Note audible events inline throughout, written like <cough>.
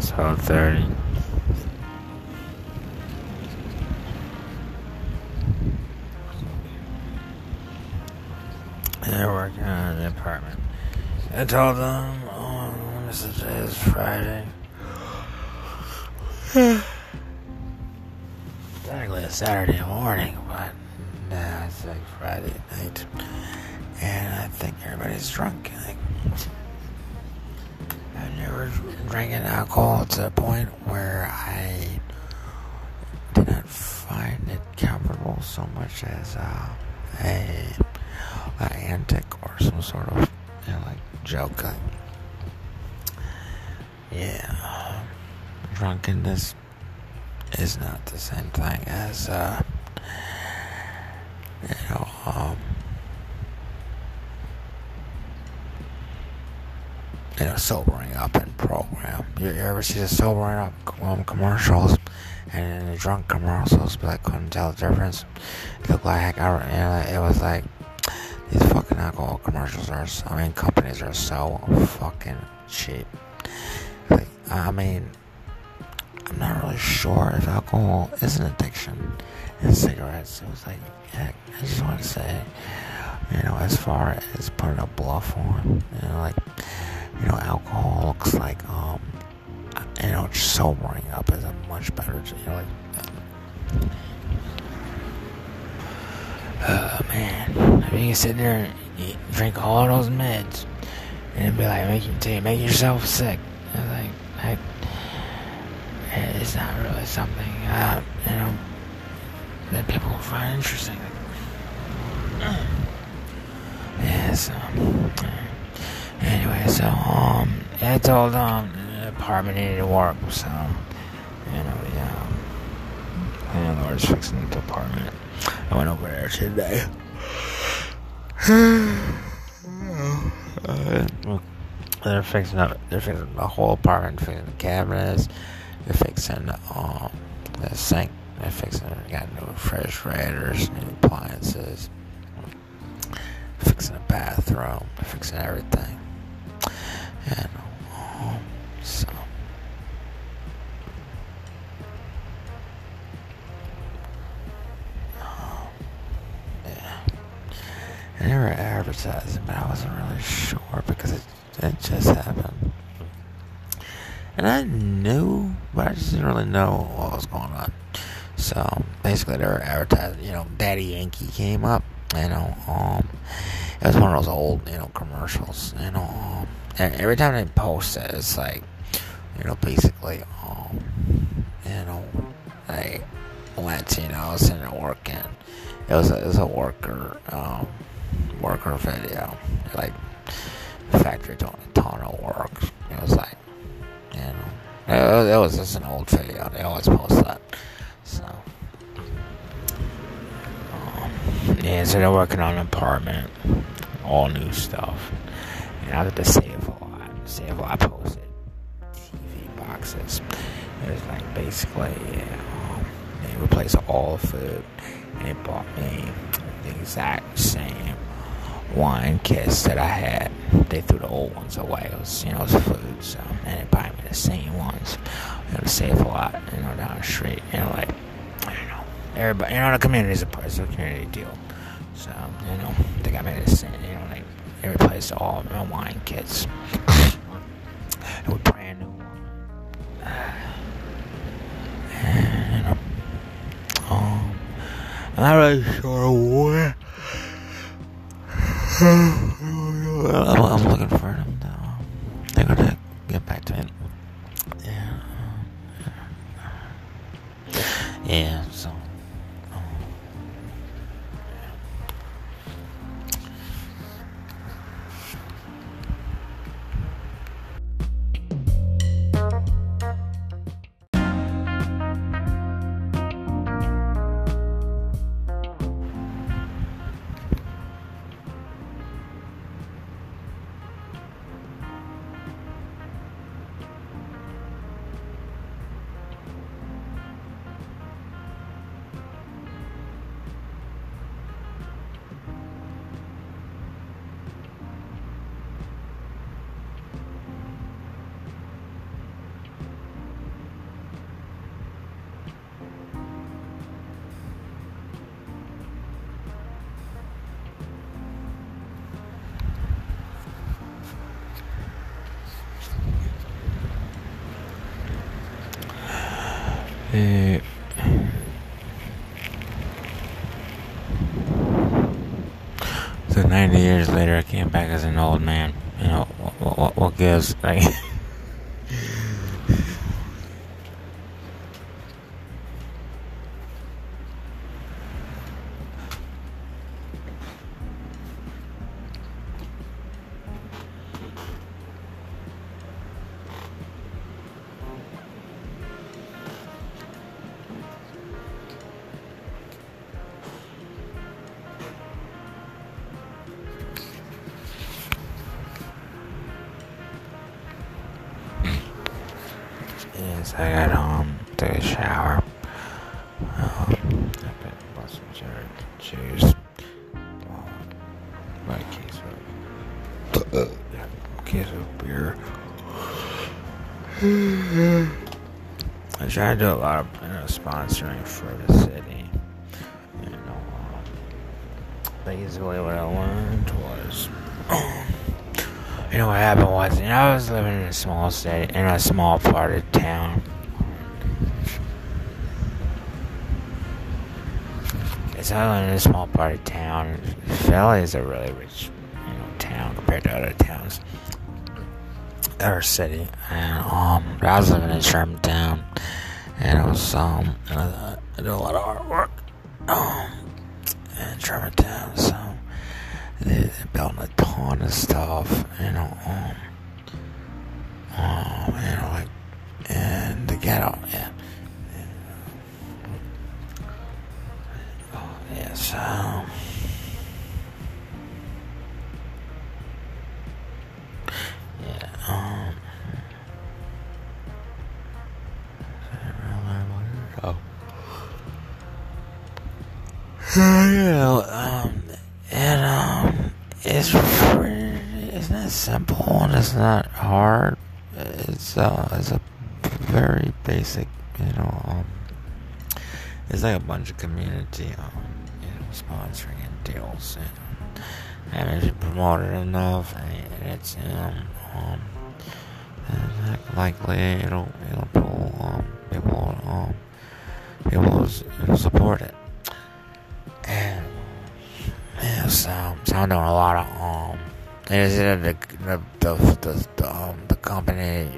it's 12.30. They're working on the apartment. I told them, oh, this is Friday. Technically it's Saturday morning, but nah, it's like Friday night. And I think everybody's drunk. Like, drinking alcohol to the point where I did not find it comfortable so much as uh, a, a antic or some sort of you know, like joke. Yeah, drunkenness is not the same thing as uh, you know. Um, you know, sobering up in program. You, ever see the sobering up um, commercials and the drunk commercials, but I couldn't tell the difference. It looked like I, you know, it was like these fucking alcohol commercials are. So, I mean, companies are so fucking cheap. Like, I mean, I'm not really sure if alcohol is an addiction and cigarettes. It was like, heck, I just want to say, you know, as far as putting a bluff on, you know, like you know, alcohol looks like, um, you know, sobering up is a much better, you know, like, uh, <sighs> man, I mean, you sit there and drink all those meds, and it'd be like, make you, make yourself sick. It's like, like, it's not really something, uh, you know, that people find interesting. <sighs> Yeah, so, Anyway, so um, I told um the apartment needed work, so you know, yeah, landlord's fixing the apartment. I went over there today. <sighs> uh, they're fixing up. They're fixing the whole apartment, fixing the cabinets. They're fixing um the sink. They're fixing. They got new refrigerators, new appliances. Fixing the bathroom. Fixing everything. And um, so um, yeah. And they were advertising, but I wasn't really sure because it, it just happened. And I knew, but I just didn't really know what was going on. So basically, they were advertising. You know, Daddy Yankee came up. You know, um, it was one of those old, you know, commercials. You know, and every time they post it, it's like, you know, basically, um, you know, like Latinos and working. It was a, it was a worker, um, worker video. Like, factory doing a ton of work. It was like, you know, it, it was just an old video. They always post that. So, um, yeah, so they're working on an apartment, all new stuff. And I have to. Save It was like basically, yeah, um, they replaced all the food. And they bought me the exact same wine kits that I had. They threw the old ones away. It was, you know, it was food. So, and they bought me the same ones. It would save a lot, you know, down the street. You know, like, you know, everybody, you know, the community is a, it's a community deal. So, you know, they got me the same, you know, like, they replaced all my wine kits <coughs> with brand I'm not sure where. I'm, I'm looking for So 90 years later, I came back as an old man. You know, what, what, what gives? Like, <laughs> yes, I got home, took a shower. Um, I bought some jar juice. My case of, case of beer. I try to do a lot of you know, sponsoring for the city. You know, um, basically what I learned was, you know, what happened was, you know, I was living in a small city, in a small part of town. Live in a small part of town. Philly is a really rich, you know, town compared to other towns or city, and um, I was living in Germantown, and it was um, I, I do a lot of artwork um in Germantown, so they, they built a ton of stuff, you know, um, um, you know, like in the ghetto, yeah. Yeah, so. Yeah, you know, it's it's not simple and it's not hard. It's, uh, it's a very basic, you know, um, it's like a bunch of community, um, sponsoring and deals, and, and if you promote it enough, and it's, um, um, and likely it'll, it'll pull, um, people, um, people will support it. And, yeah, so, so I'm doing a lot of, um, is it the, the, the, the, the, um, the company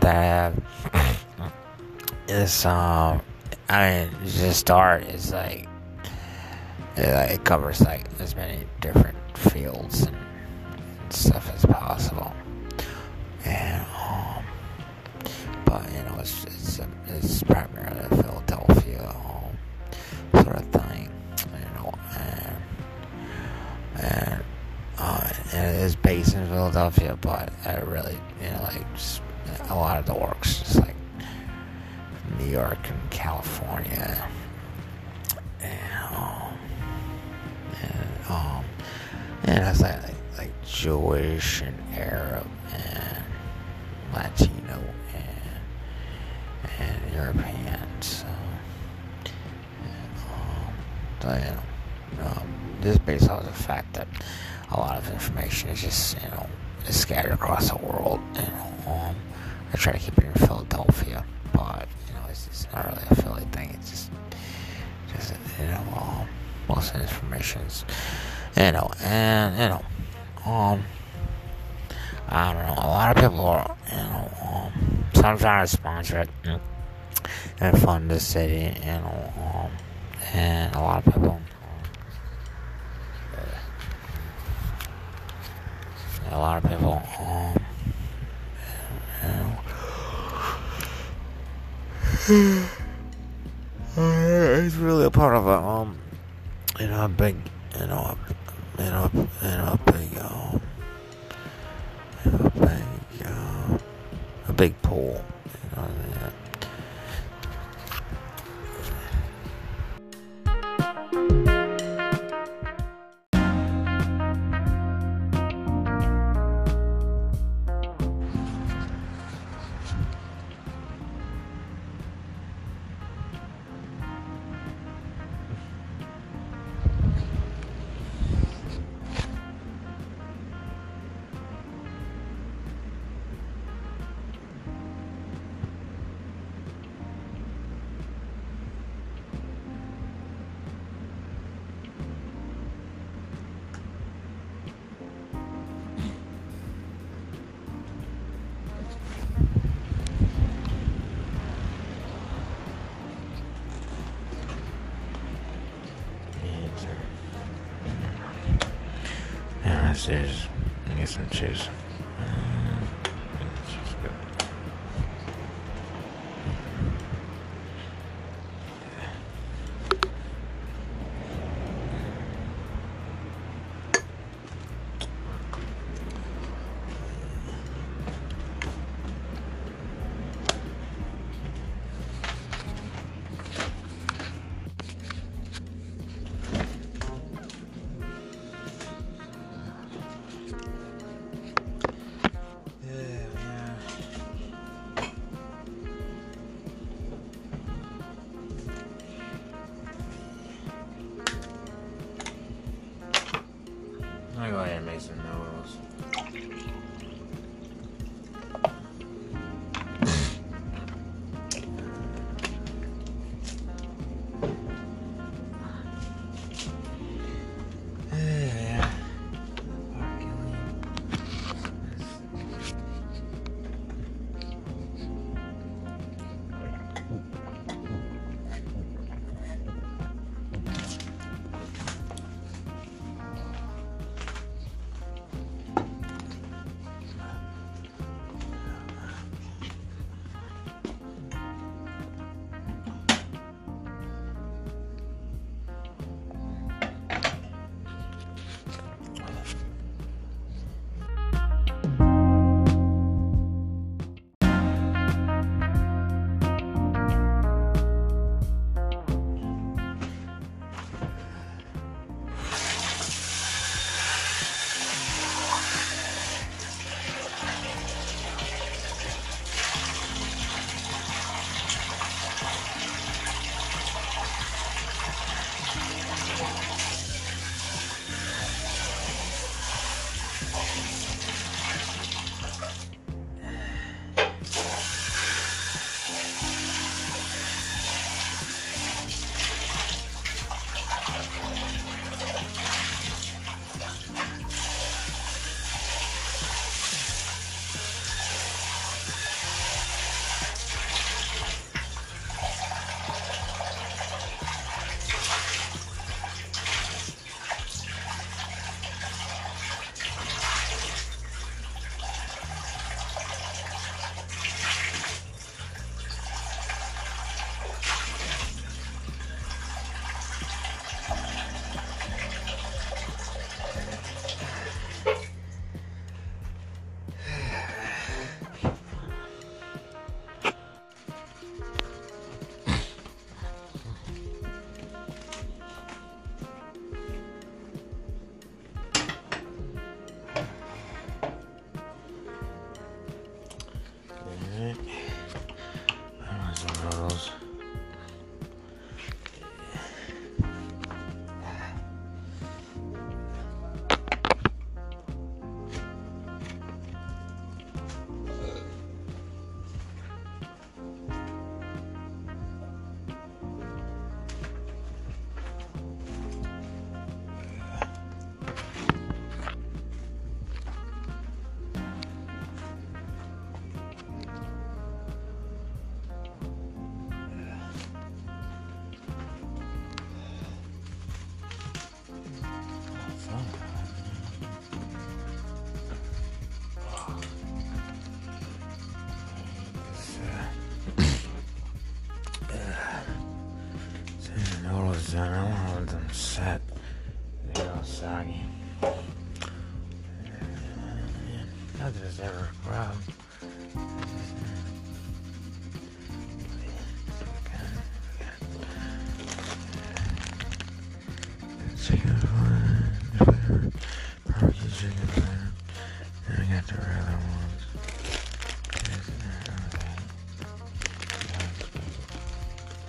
that is, um, I mean, just start is like, it, it covers like as many different fields and, stuff as possible. And, um, but, you know, it's, it's, it's primarily a Philadelphia, um, sort of thing, you know, and, and, uh, it is based in Philadelphia, but I really, you know, like, a lot of the work's just like New York and California, and it's like, like, like Jewish and Arab and Latino and, and European, so, and, um, so, you know, um, this is based on the fact that a lot of information is just, you know, is scattered across the world, and um, I try to keep you know, and, you know, um, I don't know, a lot of people are, you know, um, so trying to sponsor it and fund the city, you know, um, and a lot of people, um, a lot of people, um, you know, <sighs> it's really a part of a, um, you know, a big, you know, a, you know, a, you know, a big, um, you know, a big, uh, a big pool, and get some chips.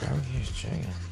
Barbecue chicken. What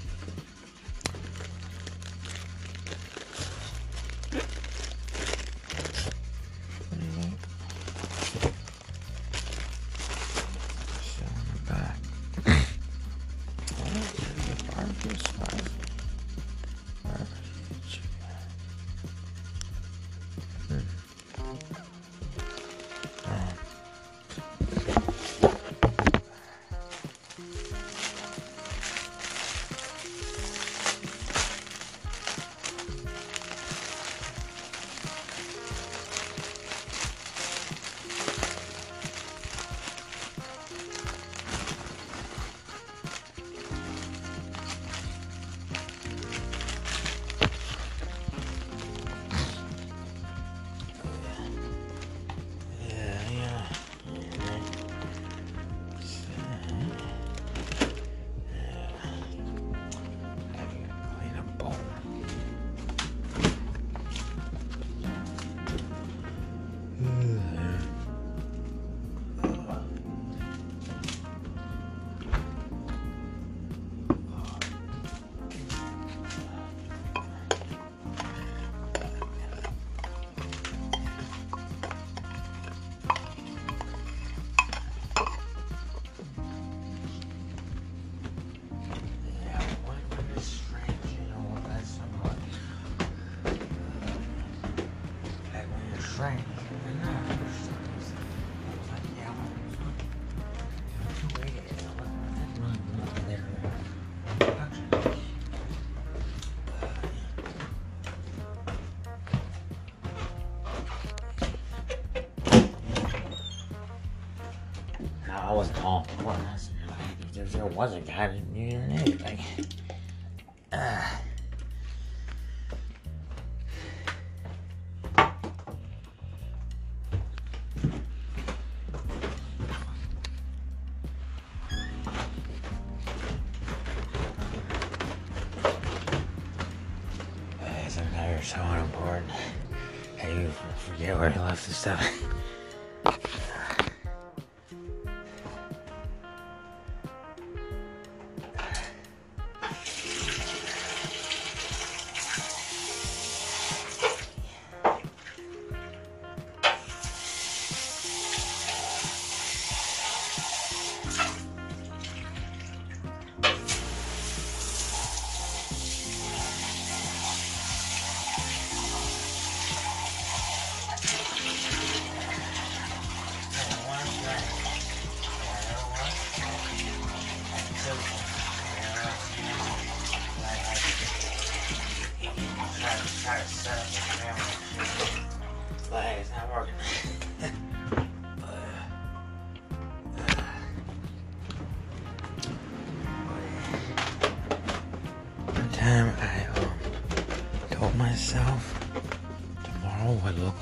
was a guy that knew your name. Like,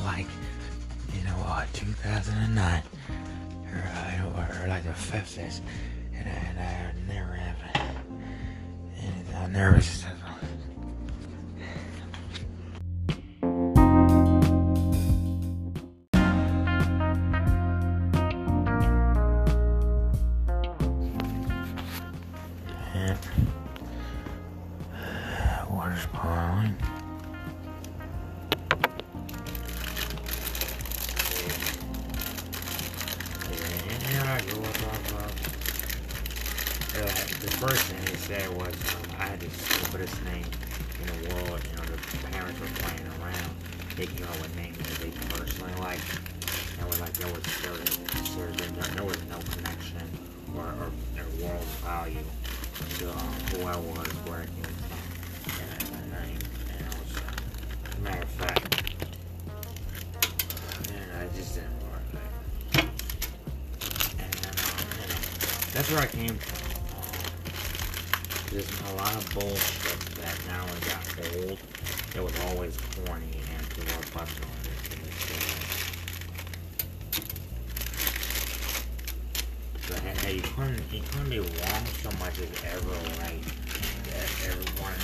like, you know, uh, 2009 or, uh, or, or like the 50s, and I, and I never have anything. I'm nervous. Or, or world value to um, who I was, I came from, and name. And I was, uh, matter of fact, and I just didn't work. Like, and then, um, that's where I came from. Um, there's a lot of bullshit that now it got old. It was always corny and people were busting on it. And it's, uh, hey, you couldn't, you couldn't be wrong so much as ever right. That everyone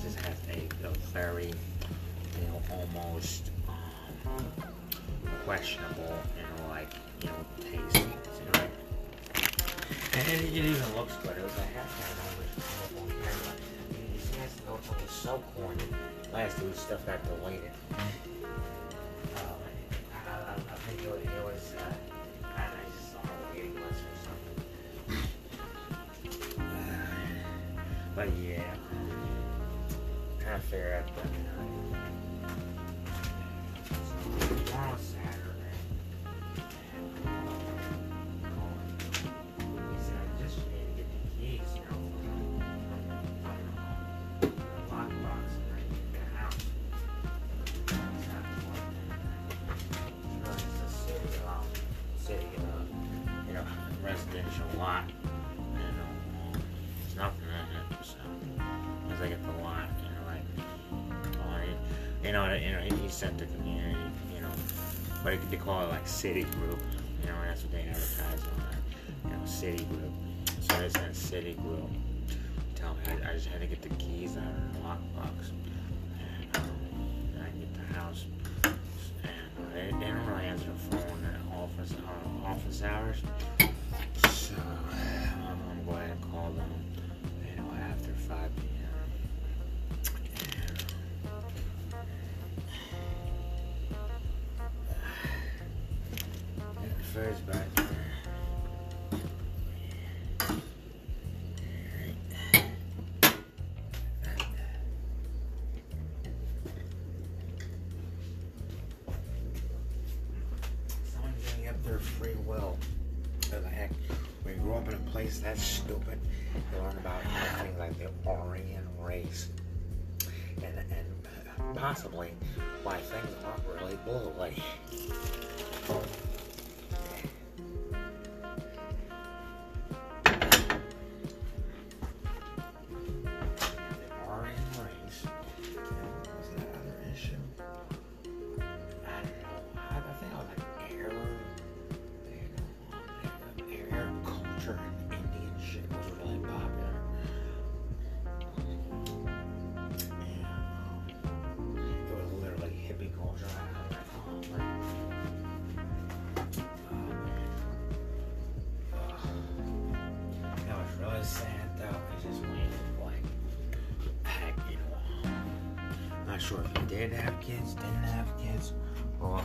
just has a, a very, you know, almost um, questionable, you know, like, you know, taste. You know? And it, it even looks good. It was a halftime on the on camera. That's no, it was so corny. Last week stuff got deleted. Uh, I, I, I think it was uh, but yeah, trying to figure out the. Call it like city group, you know, that's what they advertise on you know, city group. So they sent city group. Tell me, I, I just had to get the keys out of the lockbox, and um, I get the house, and uh, they, they don't really answer the phone at office uh, office hours. So um, I'm going to call them, you know, after 5 p.m. first back their free will. What the heck? We grew up in a place that's stupid. You learn about things like the Aryan race. And, and possibly why things aren't really blue. kids didn't have kids. Well.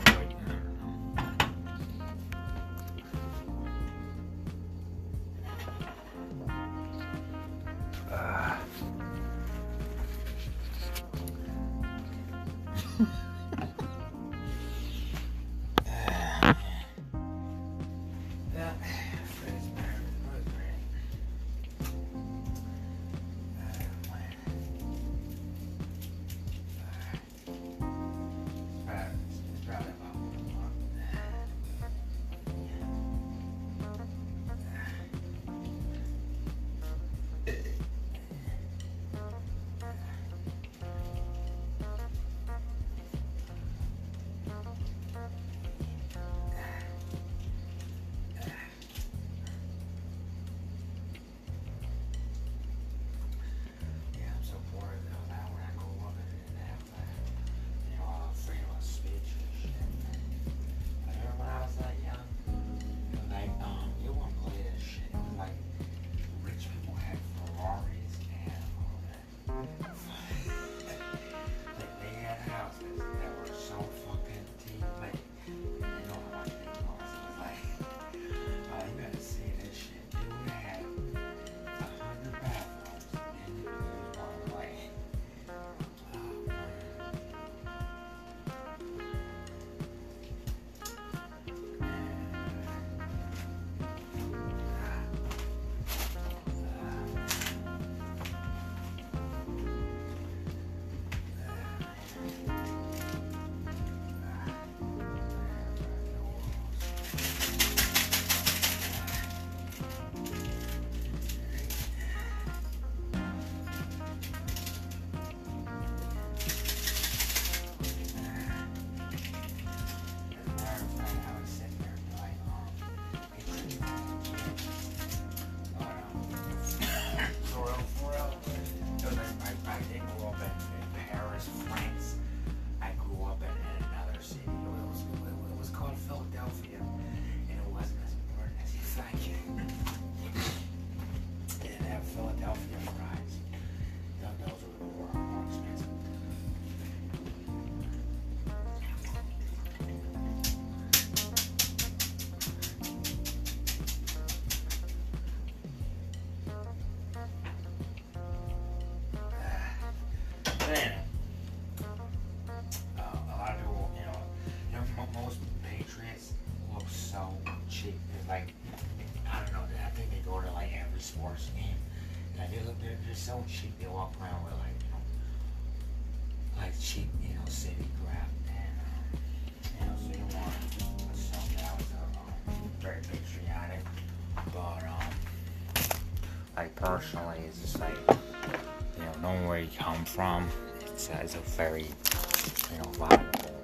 personally is just like, you know, knowing where you come from, it's, uh, it's a very, you know, valuable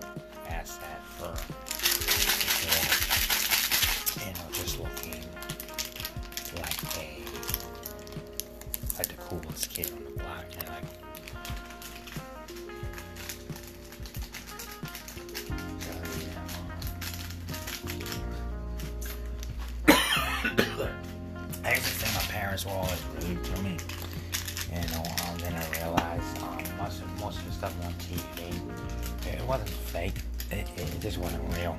asset for, you know, just looking like a, like the coolest kid on the This wasn't real.